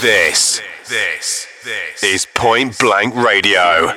This, this, this is Point Blank Radio.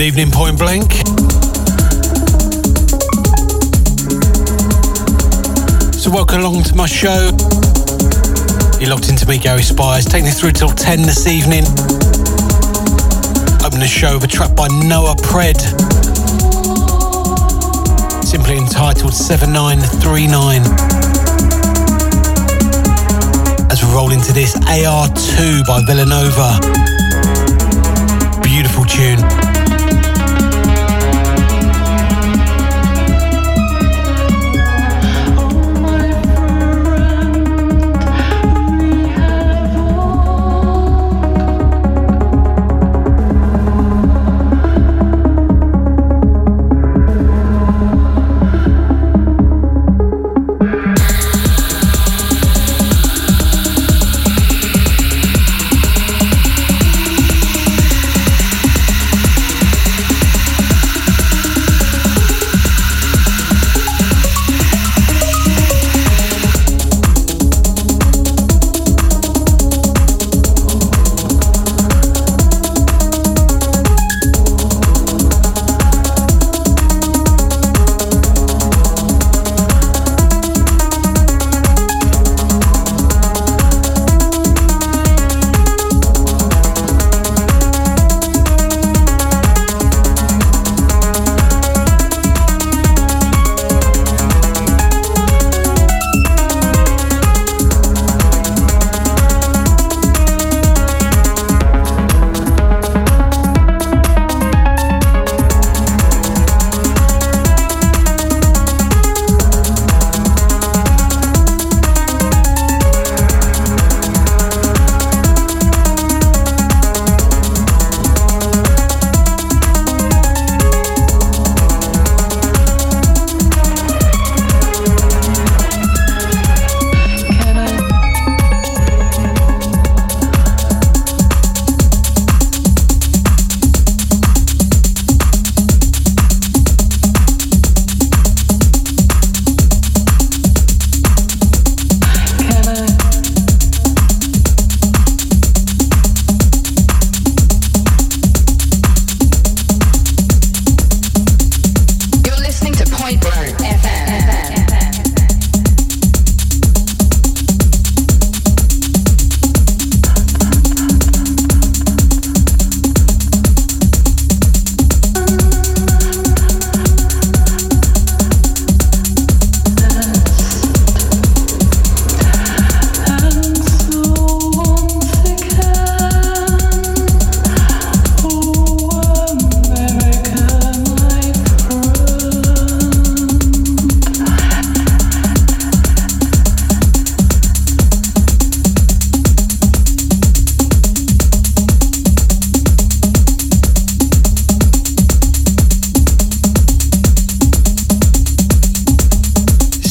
Good evening, Point Blank. So, welcome along to my show. You're locked into me, Gary Spires, taking us through till 10 this evening. Open the show with a track by Noah Pred, simply entitled 7939. As we roll into this AR2 by Villanova. Beautiful tune.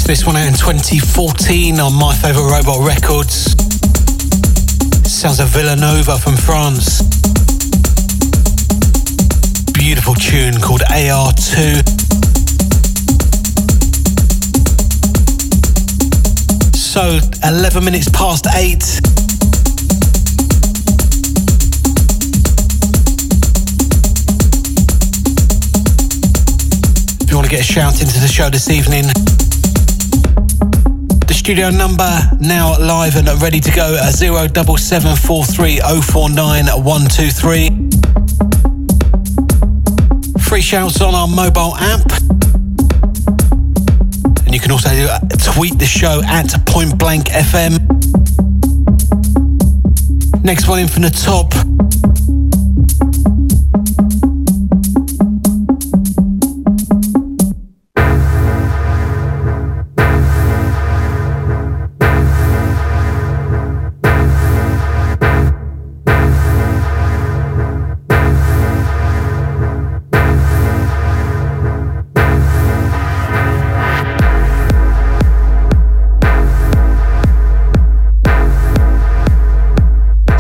This one out in 2014 on My Favorite Robot Records. Sounds of Villanova from France. Beautiful tune called AR2. So, 11 minutes past 8. If you want to get a shout into the show this evening, studio number now live and ready to go at 07743049123. Free shouts on our mobile app. And you can also uh, tweet the show at Point Blank FM. Next one in from the top.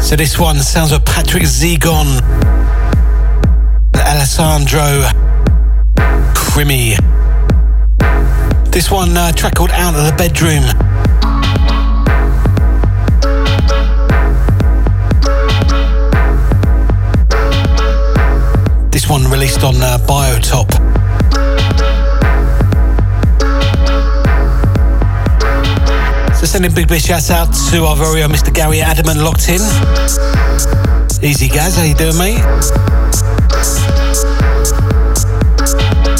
So this one sounds of Patrick Zigon, Alessandro Crimi. This one uh, track called Out of the Bedroom. This one released on uh, Biotop. Sending big big shouts out to our very own Mr. Gary Adamant locked in. Easy guys, how you doing mate?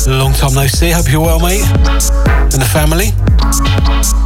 Long time no see, hope you're well mate. And the family.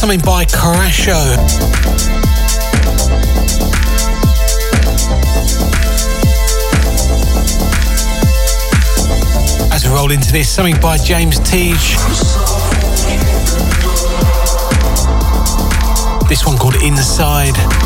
Something by Crasho. As we roll into this, something by James Teague. This one called Inside.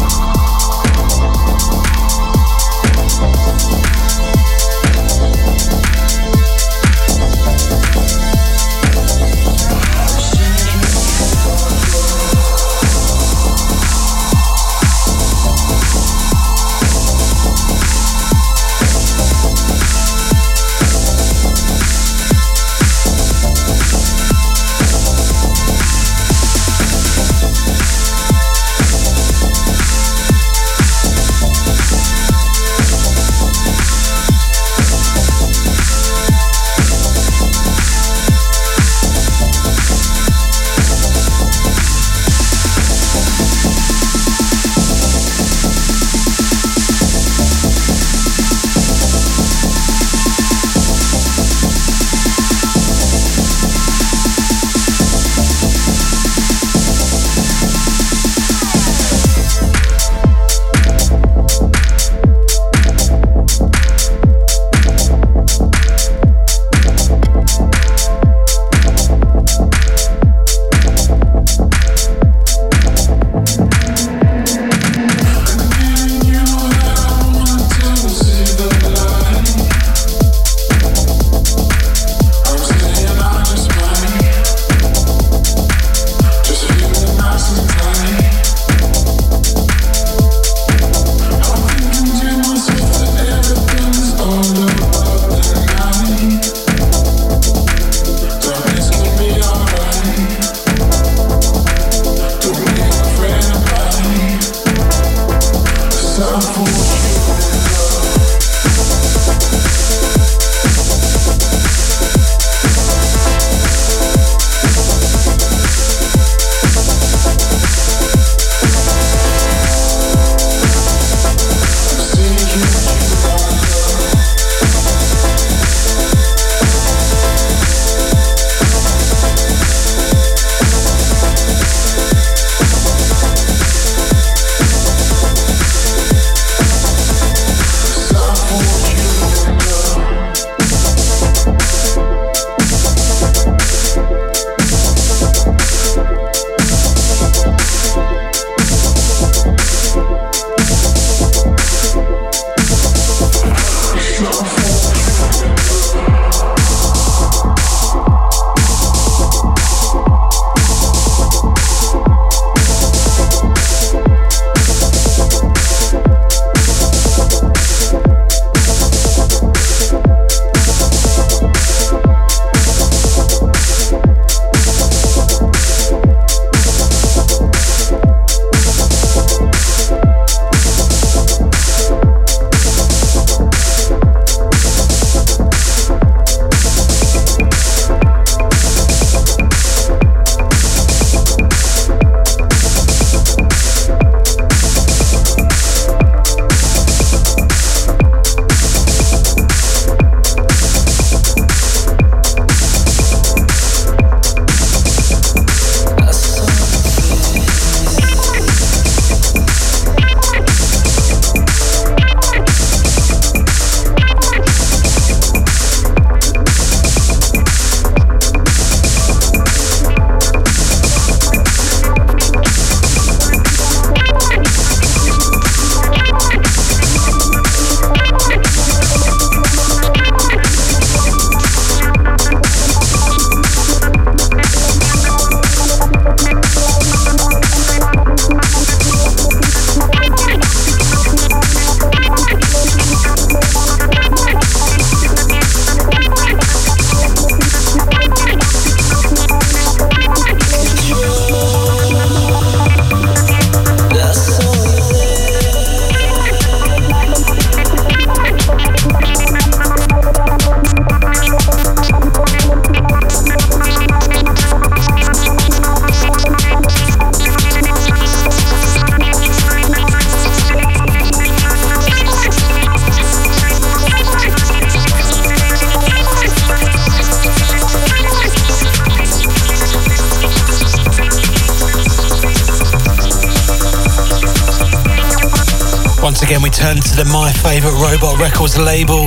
Favorite Robot Records label.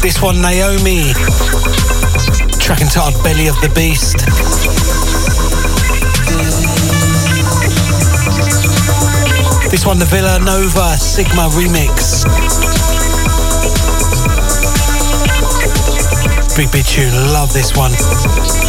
This one, Naomi. Track entitled Belly of the Beast. This one, the Villanova Sigma remix. Big, big tune. Love this one.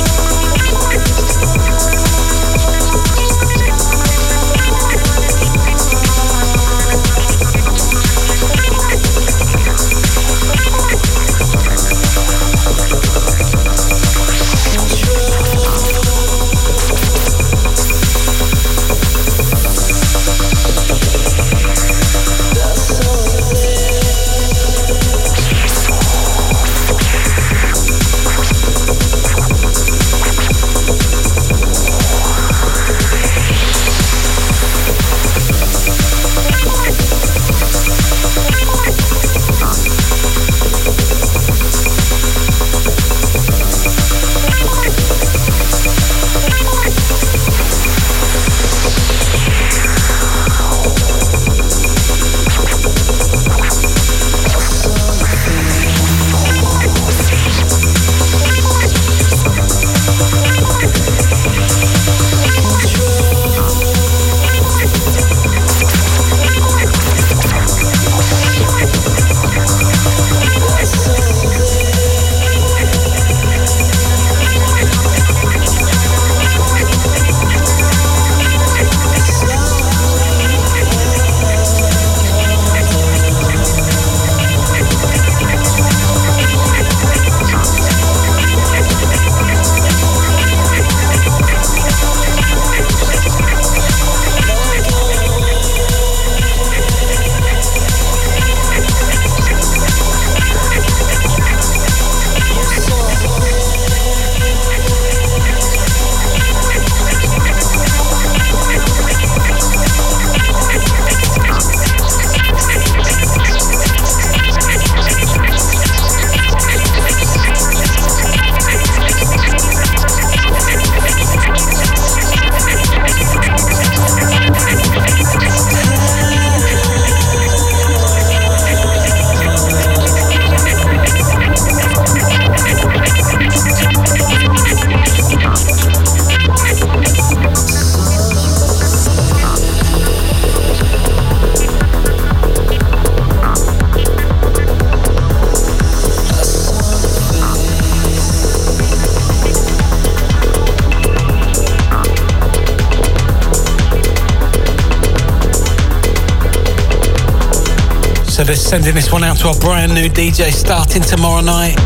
So they're sending this one out to our brand new DJ starting tomorrow night.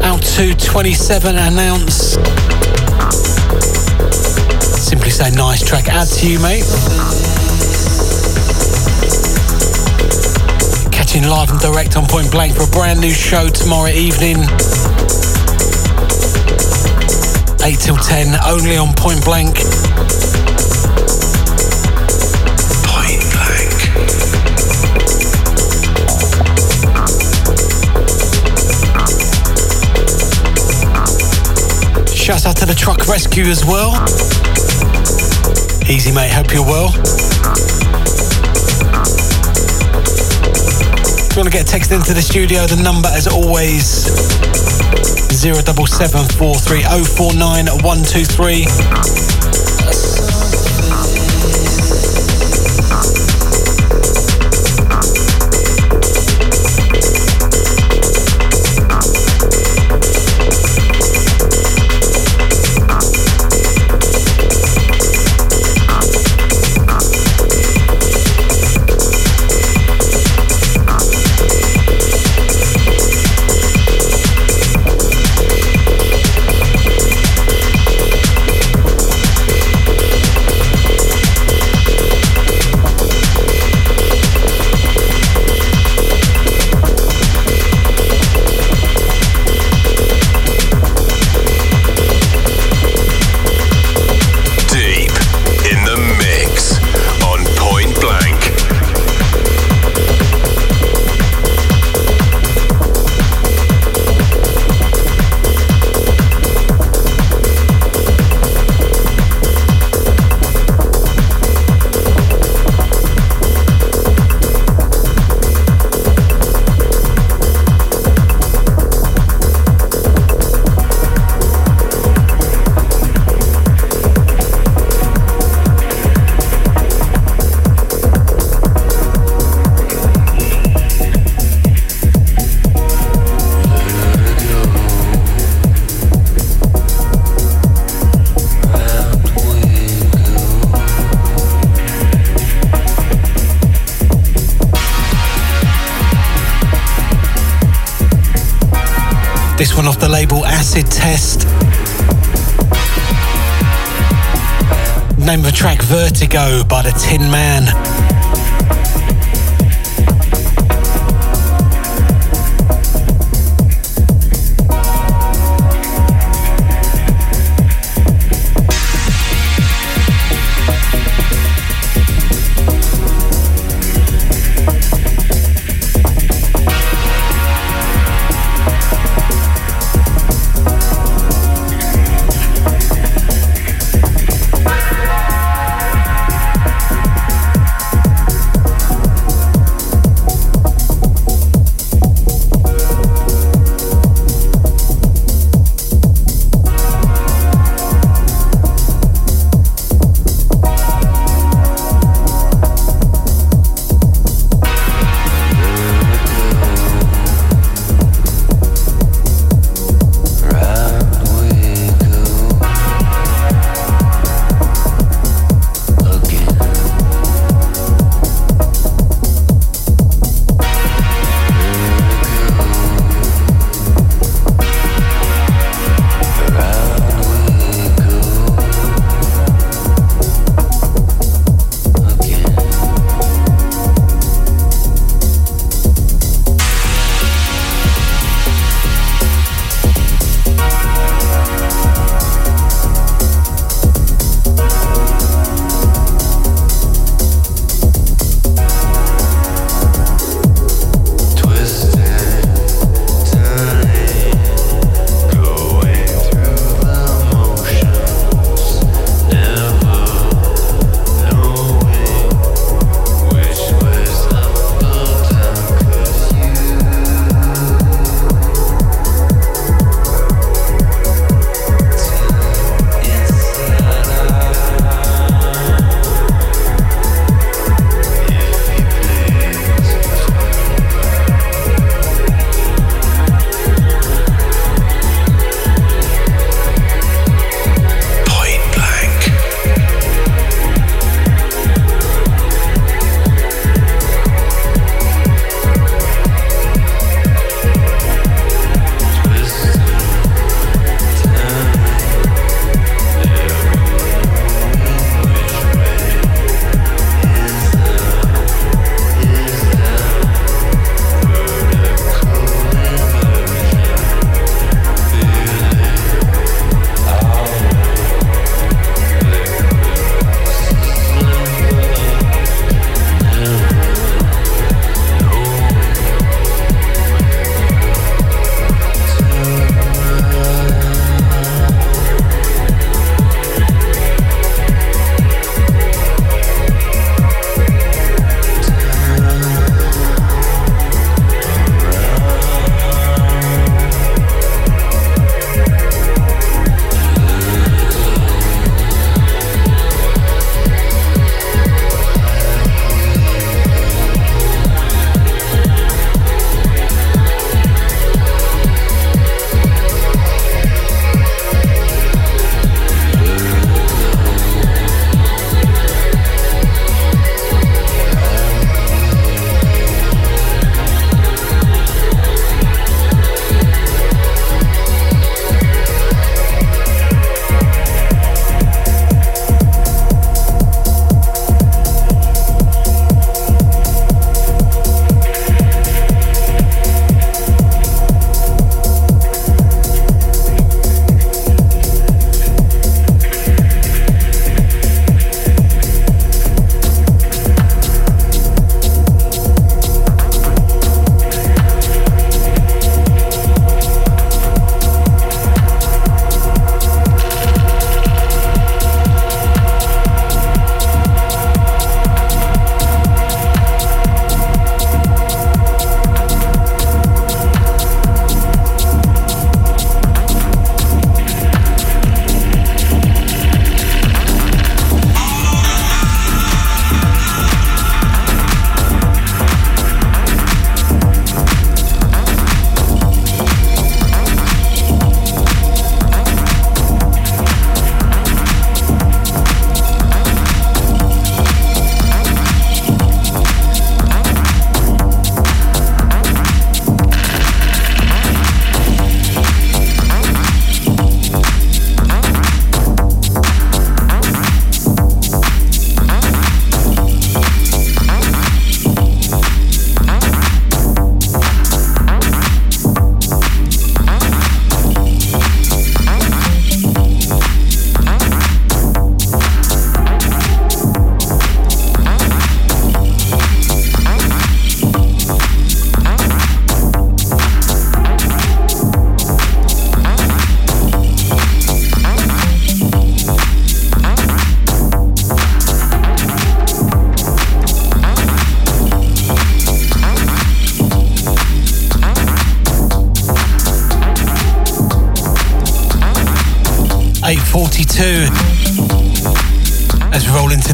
Out to 27 an ounce. Simply say nice track. Add to you, mate. Catching live and direct on Point Blank for a brand new show tomorrow evening. 8 till 10, only on Point Blank. shout out to the truck rescue as well. Easy, mate. Hope you're well. If you want to get texted into the studio, the number, as always, 077 Vertigo by the Tin Man.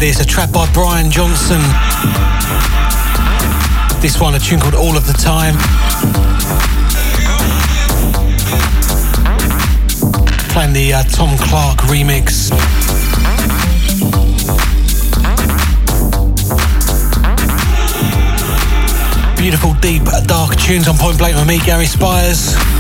This, a track by Brian Johnson. This one, a tune called All of the Time. Playing the uh, Tom Clark remix. Beautiful, deep, dark tunes on Point Blank with me, Gary Spires.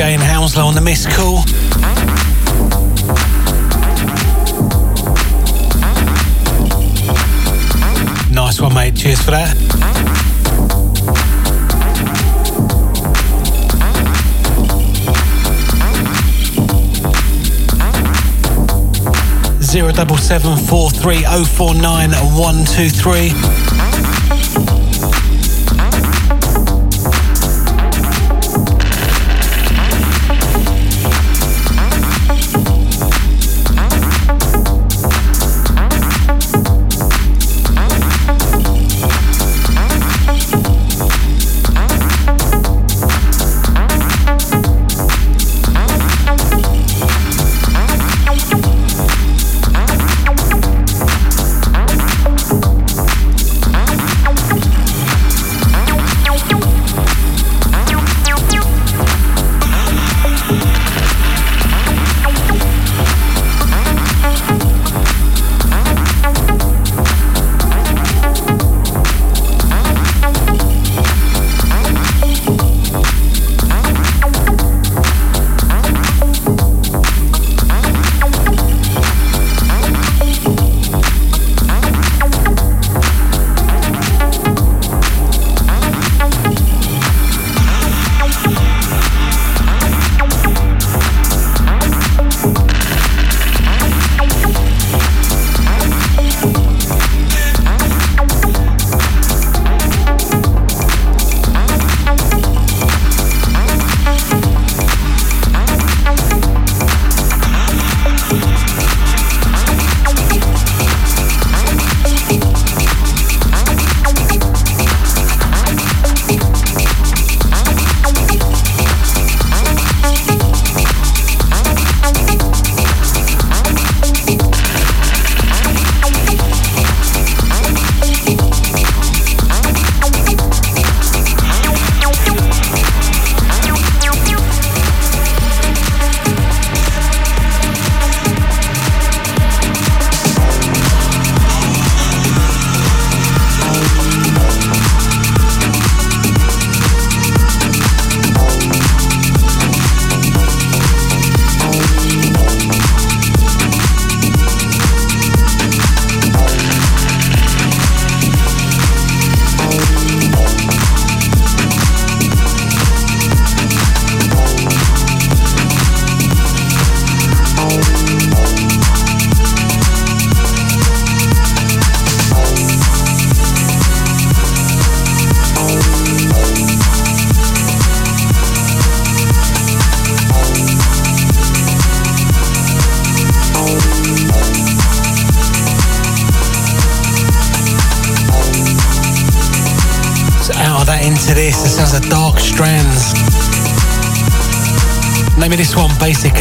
Jane Hounslow on the miss call. Nice one, mate. Cheers for that. Zero double seven four three oh four nine one two three.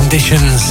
Conditions.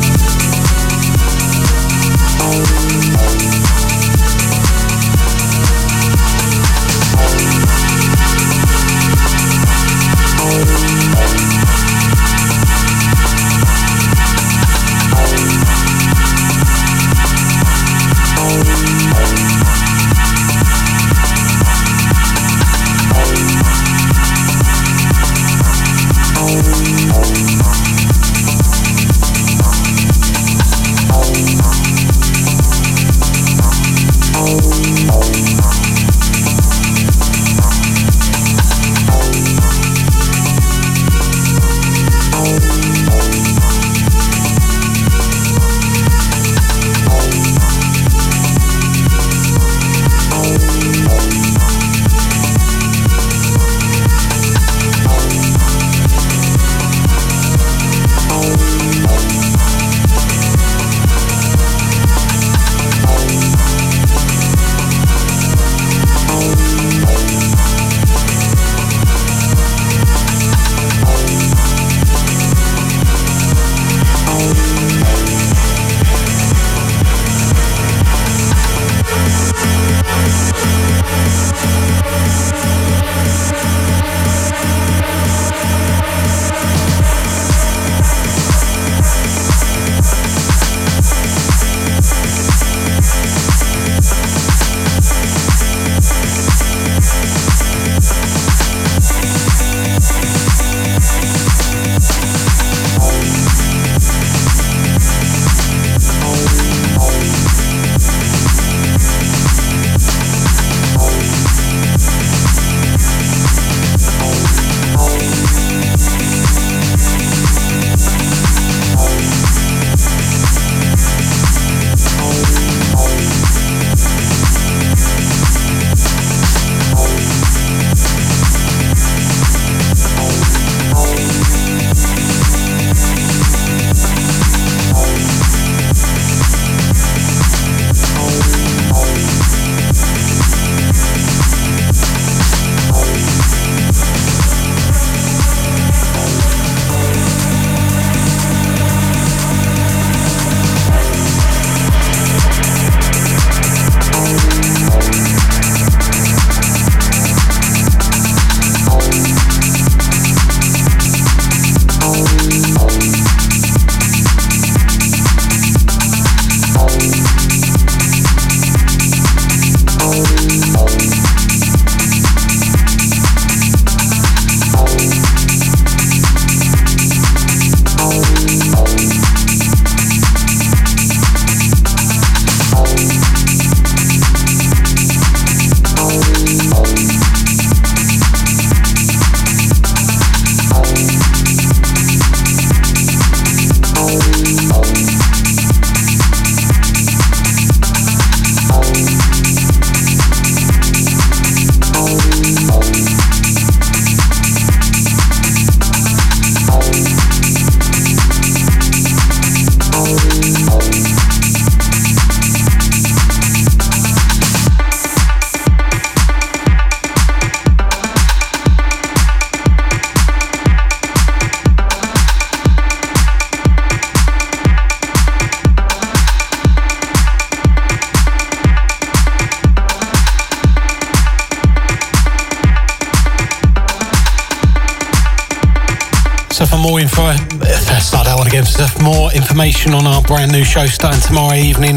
Brand new show starting tomorrow evening.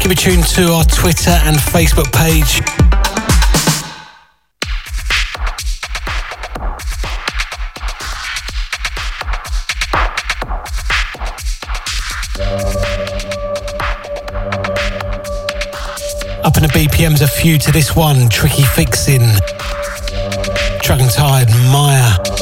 Keep it tuned to our Twitter and Facebook page. Up in the BPMs, a few to this one. Tricky Fixin'. Dragon Tide, Maya.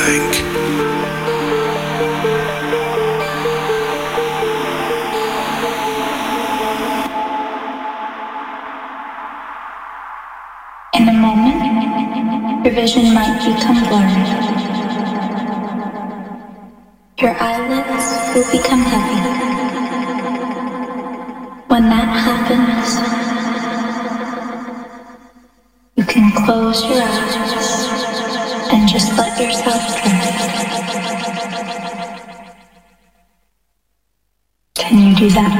In a moment, your vision might become blurred. Your eyelids will become heavy. When that happens, you can close your eyes yourself. Can you do that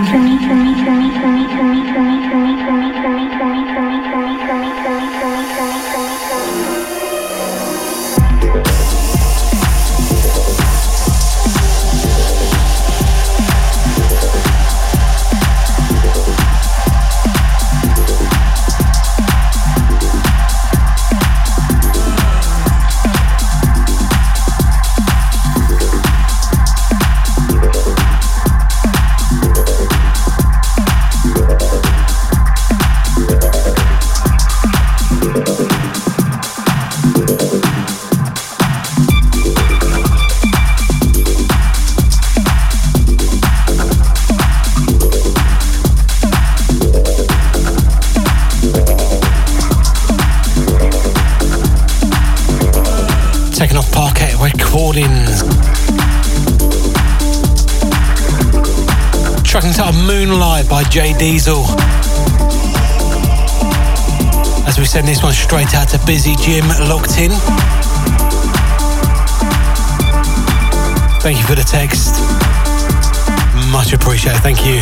Jay Diesel. As we send this one straight out to Busy Jim locked in. Thank you for the text. Much appreciated. Thank you.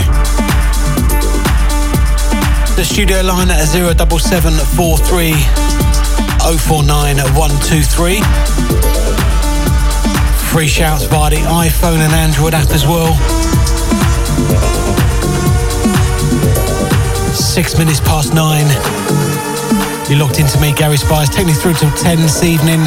The studio line at 07743 049123. Free shouts via the iPhone and Android app as well. Six minutes past nine. You're locked into me, Gary Spice. Take me through till 10 this evening.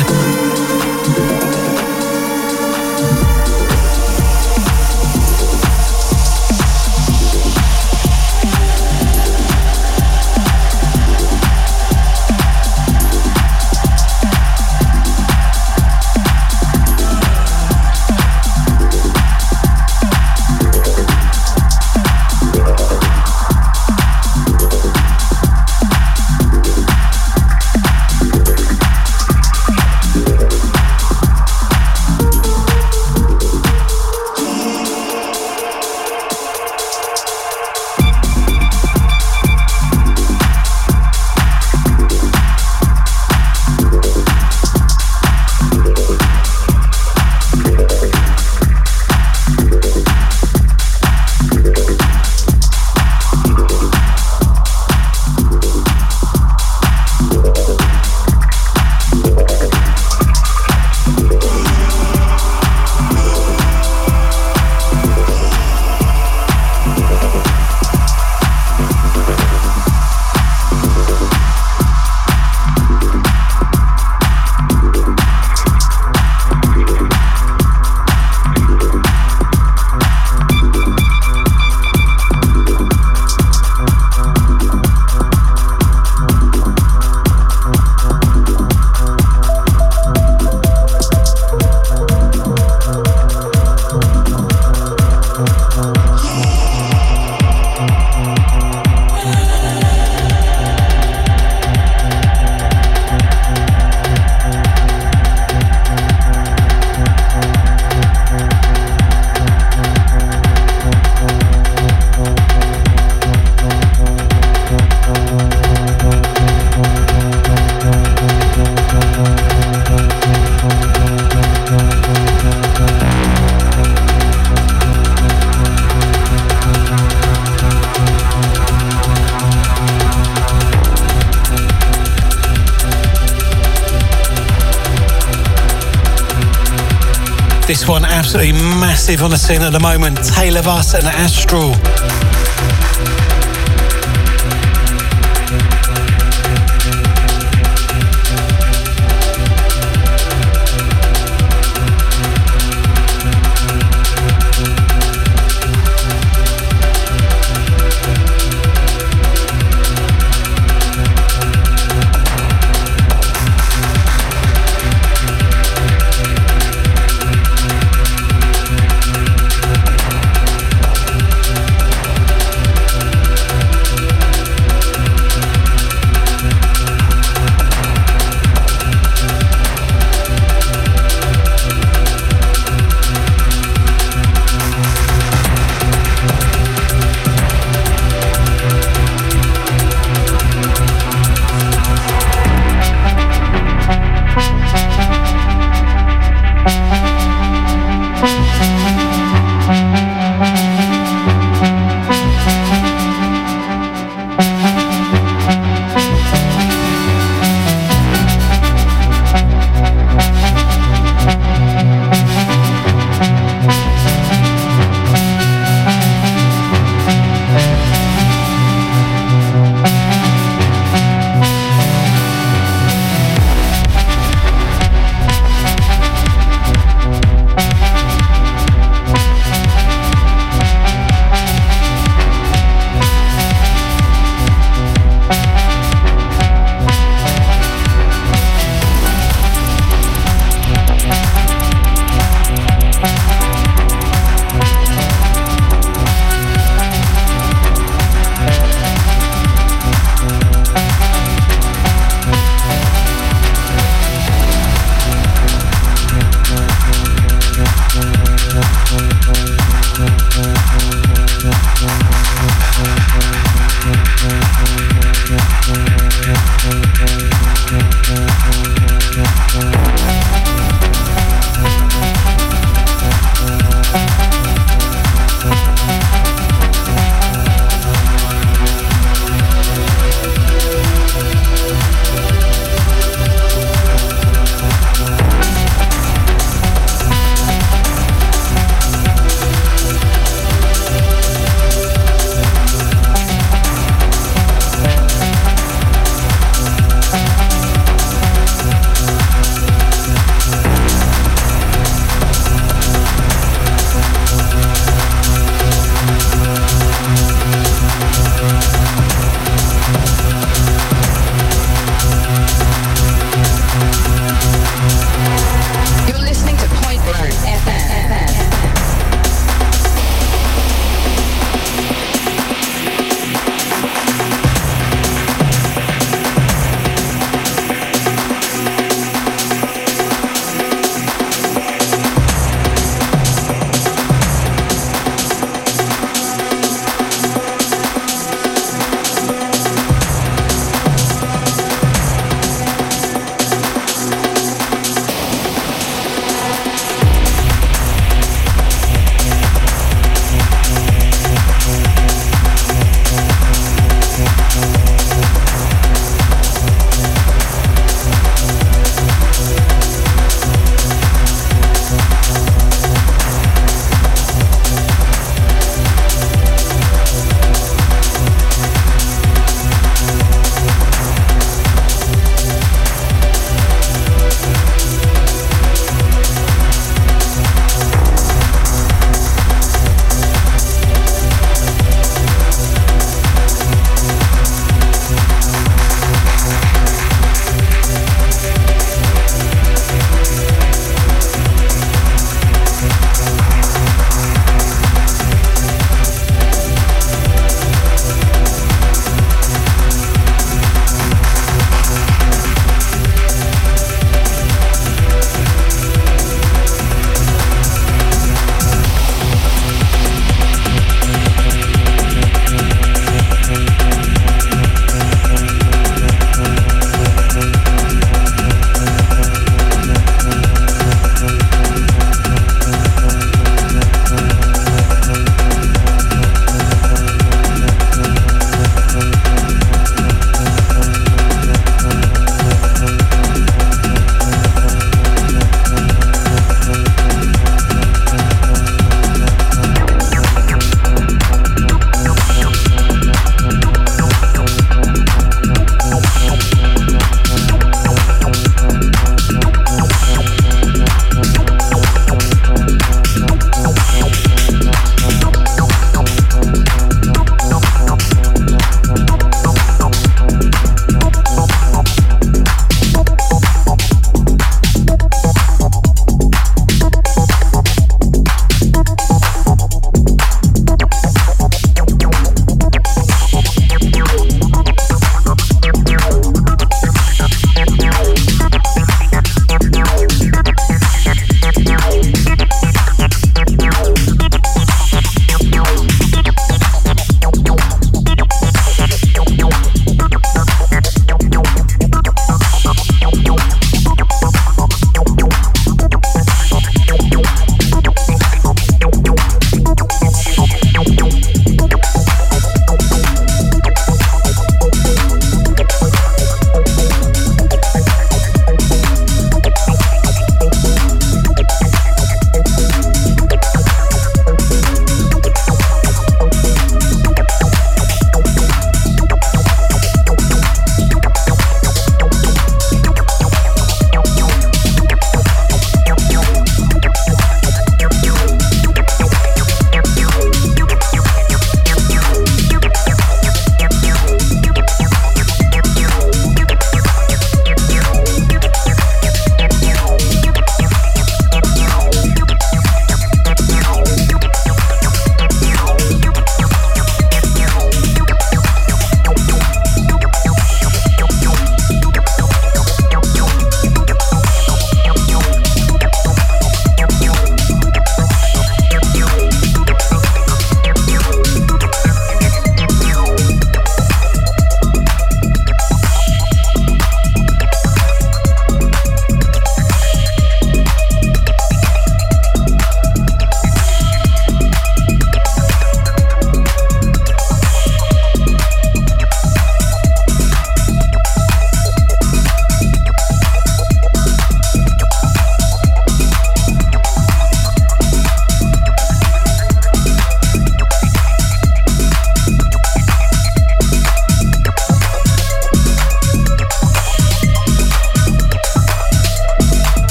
Absolutely massive on the scene at the moment. Of Us and Astral.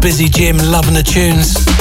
busy gym, loving the tunes.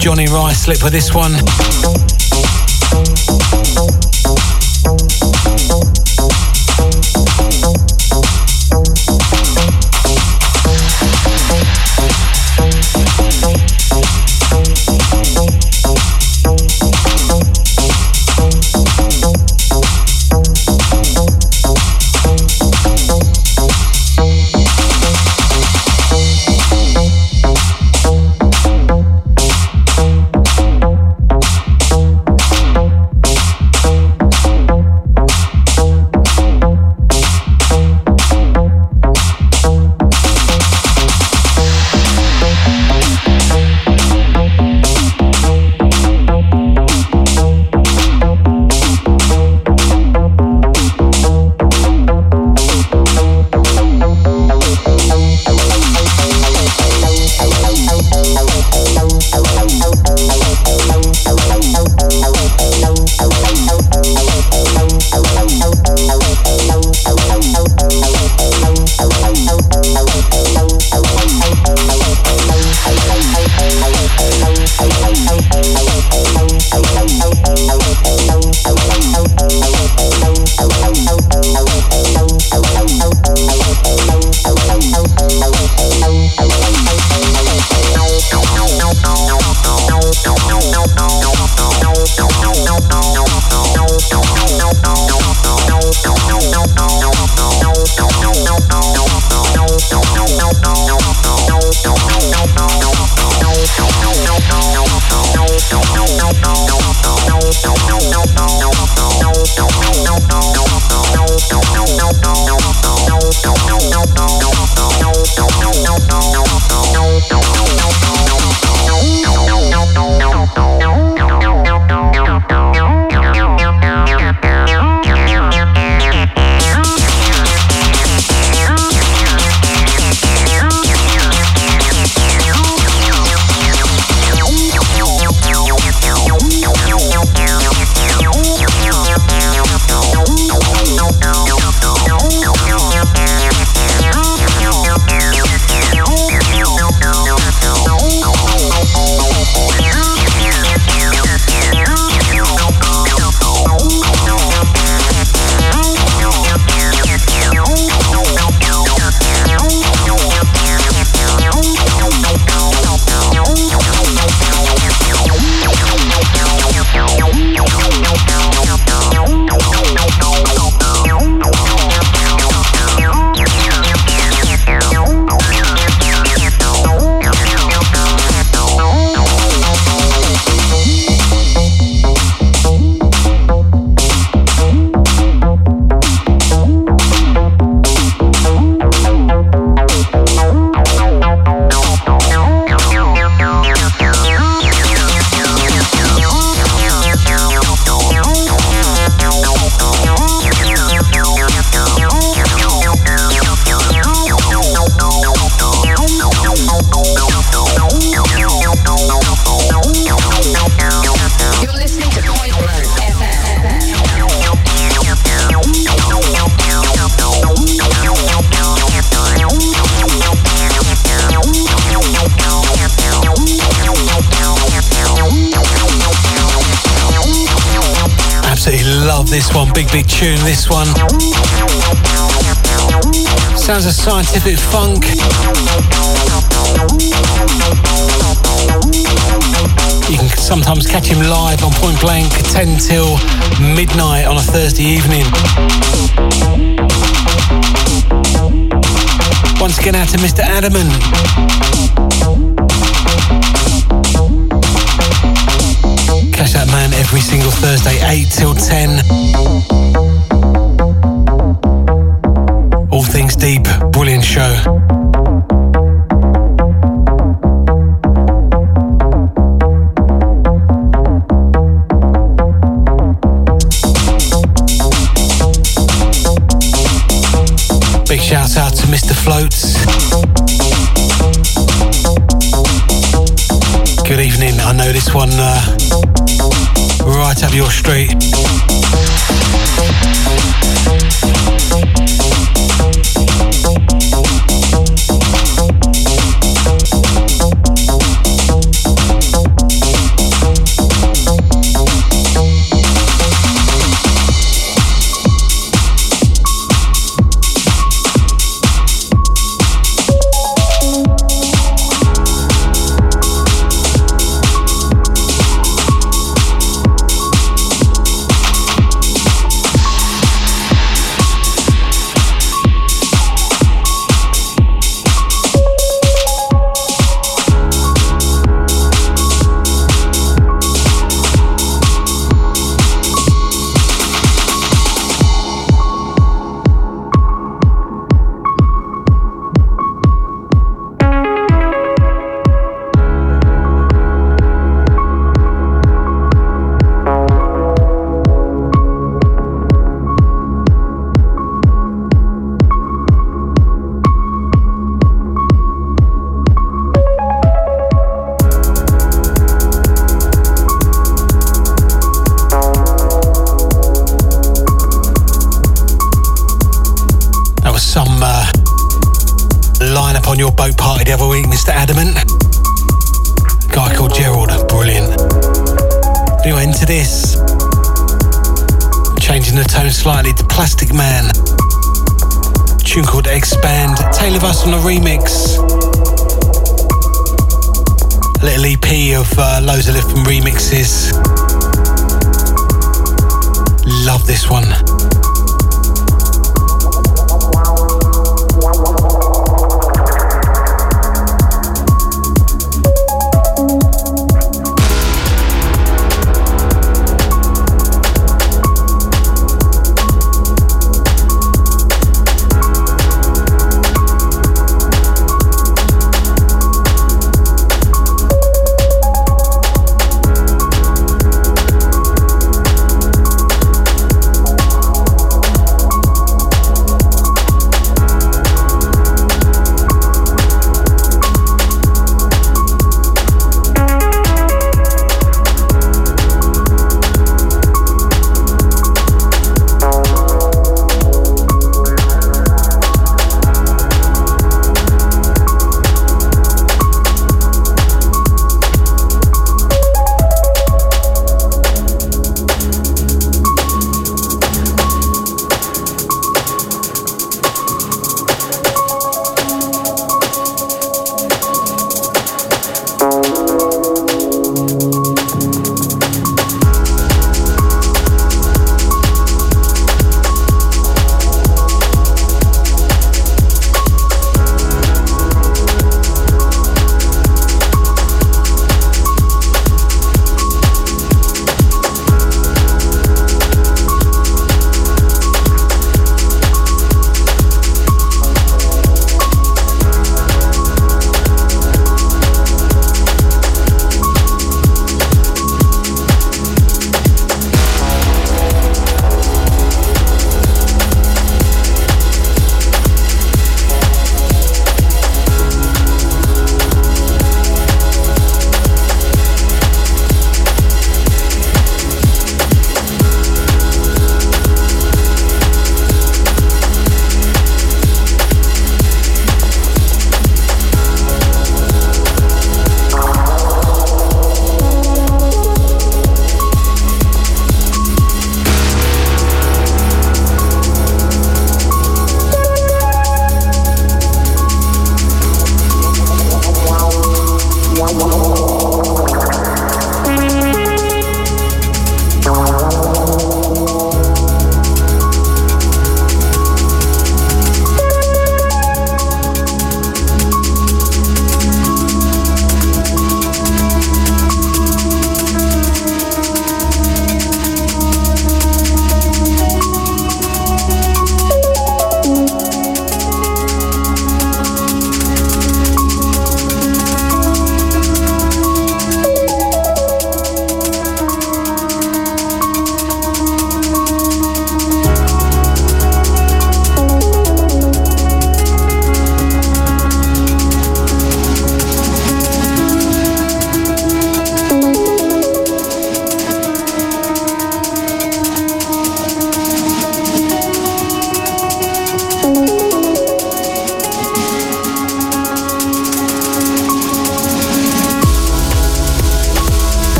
Johnny Rice slip with this one. Tune, this one. Sounds of scientific funk. You can sometimes catch him live on Point Blank 10 till midnight on a Thursday evening. Once again out to Mr. Adamant. Catch that man every single Thursday, 8 till 10.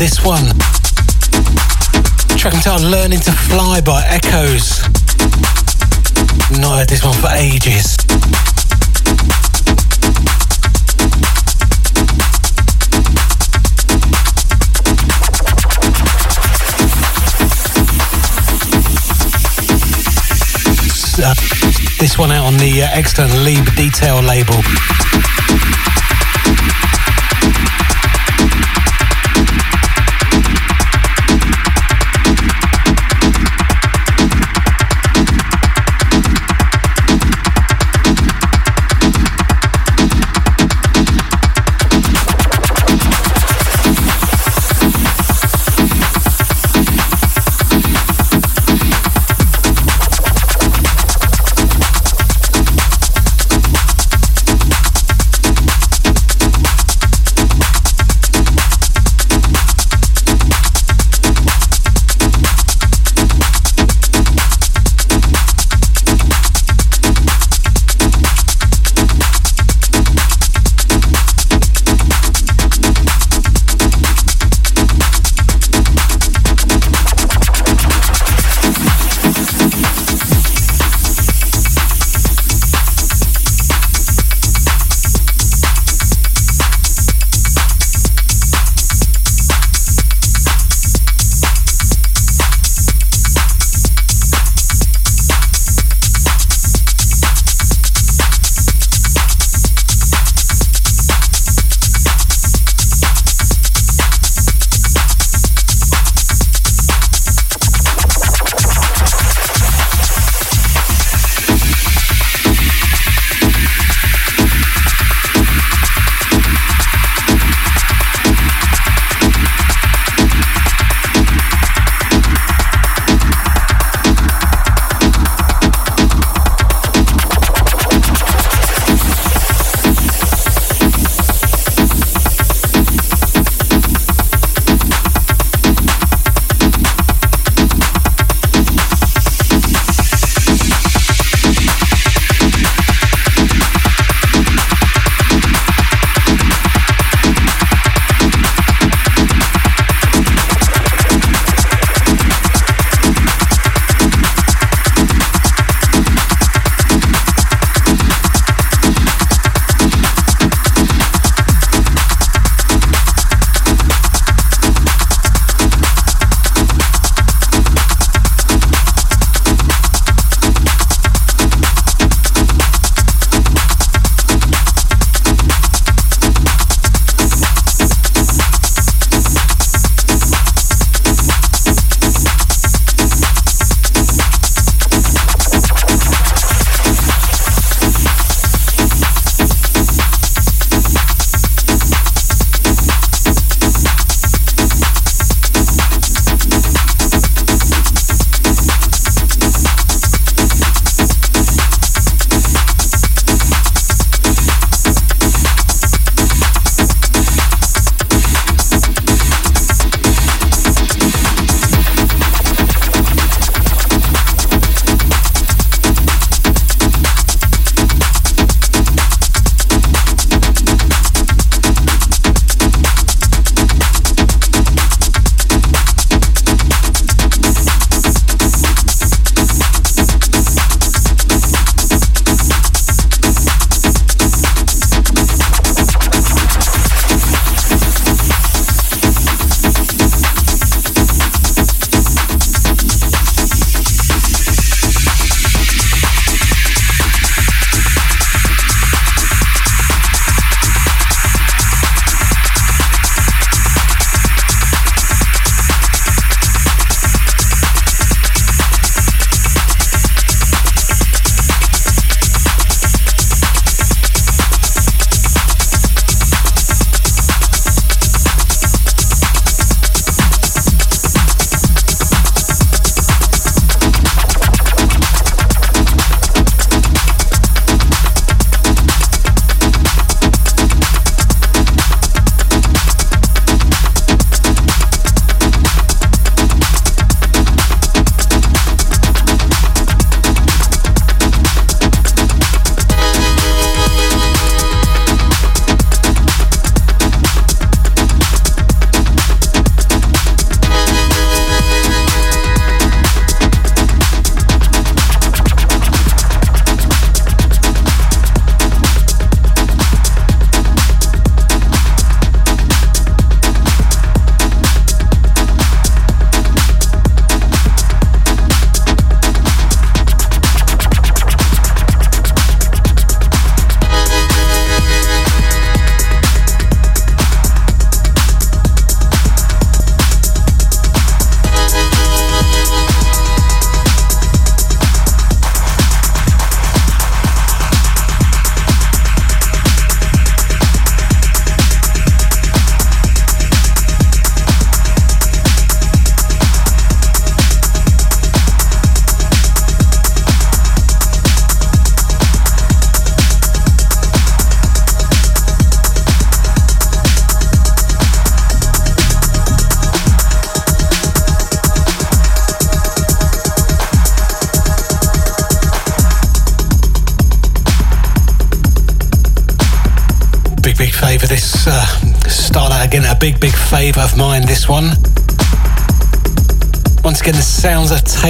This one. Track entitled Learning to Fly by Echoes. Not heard this one for ages. Uh, this one out on the uh, external Liebe Detail label.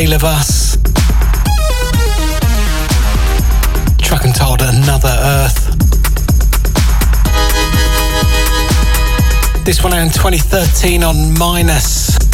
Tale of Us. Track entitled Another Earth. This one out in 2013 on Minus.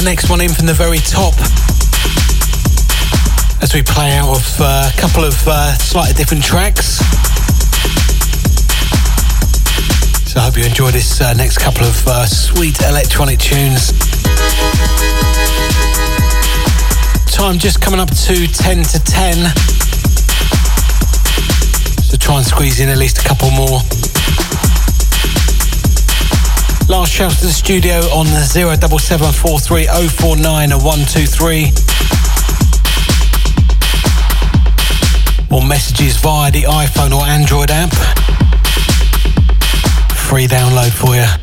The next one in from the very top as we play out of uh, a couple of uh, slightly different tracks. So I hope you enjoy this uh, next couple of uh, sweet electronic tunes. Time just coming up to 10 to 10. So try and squeeze in at least a couple more. Last shout to the studio on 07743049123. Or messages via the iPhone or Android app. Free download for you.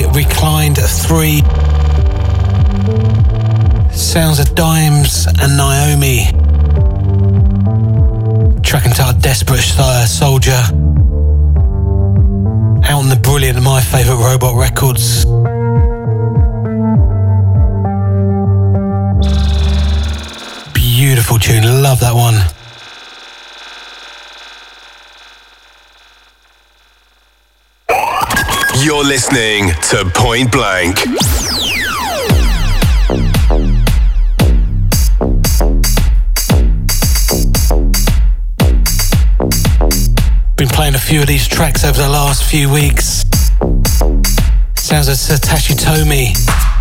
Reclined 3. Sounds of Dimes and Naomi. Track entitled Desperate Soldier. Out on the brilliant of My Favourite Robot Records. Beautiful tune, love that one. You're listening to Point Blank. Been playing a few of these tracks over the last few weeks. Sounds like Satoshi Tomiie.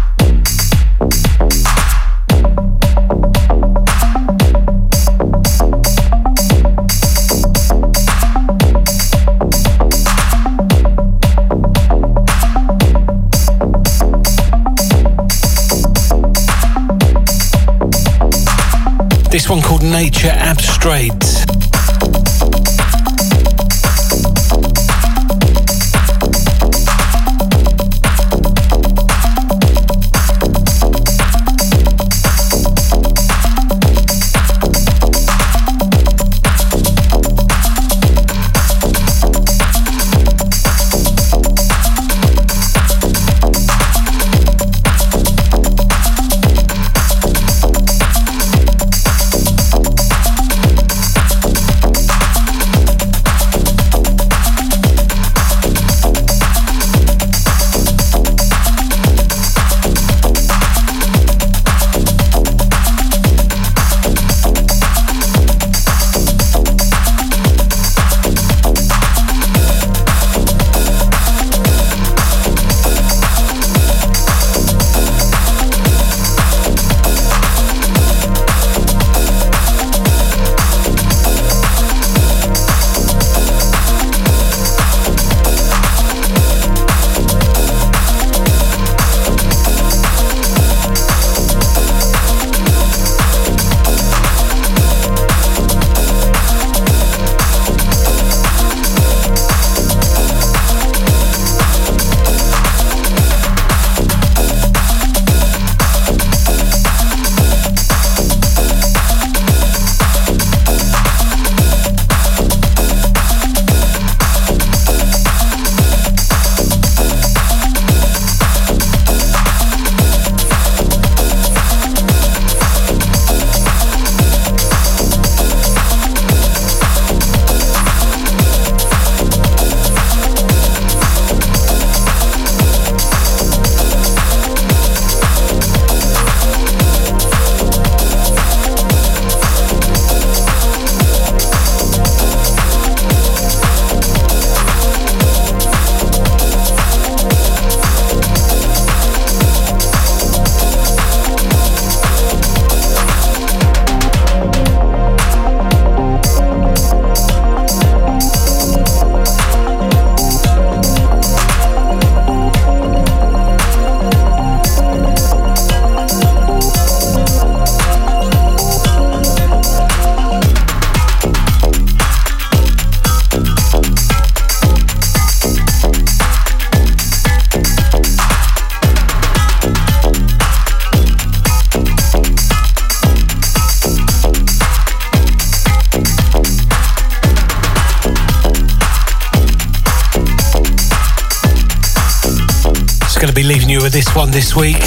This one called Nature Abstract. One this week.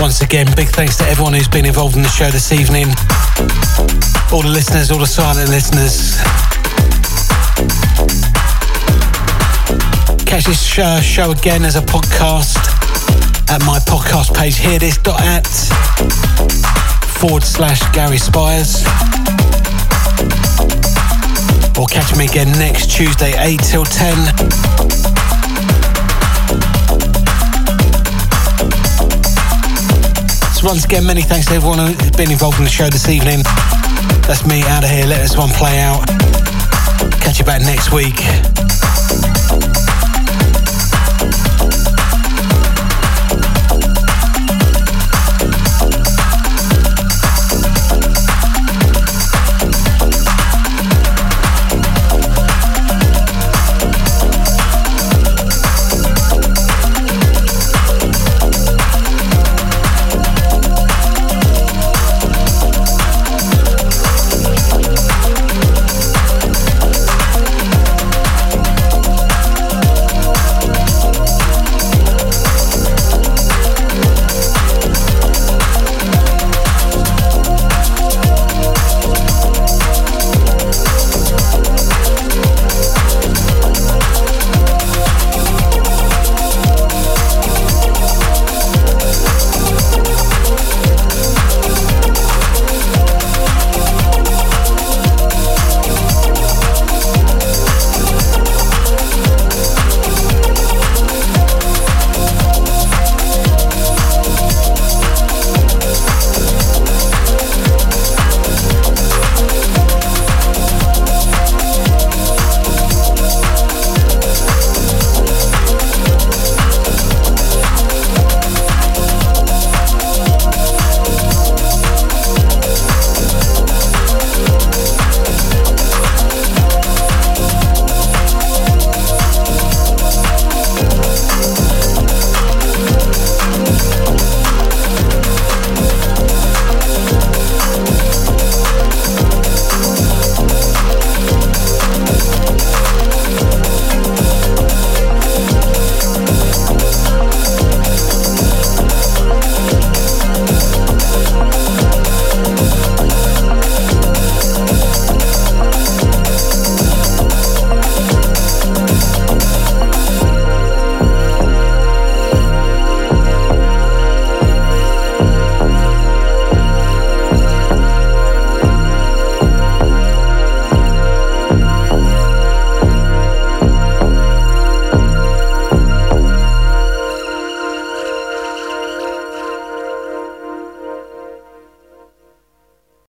Once again, big thanks to everyone who's been involved in the show this evening. All the listeners, all the silent listeners. Catch this show, uh, show again as a podcast at my podcast page, hearthis.at forward slash Gary Spires. Or catch me again next Tuesday, 8 till 10. So once again, many thanks to everyone who's been involved in the show this evening. That's me out of here. Let this one play out. Catch you back next week.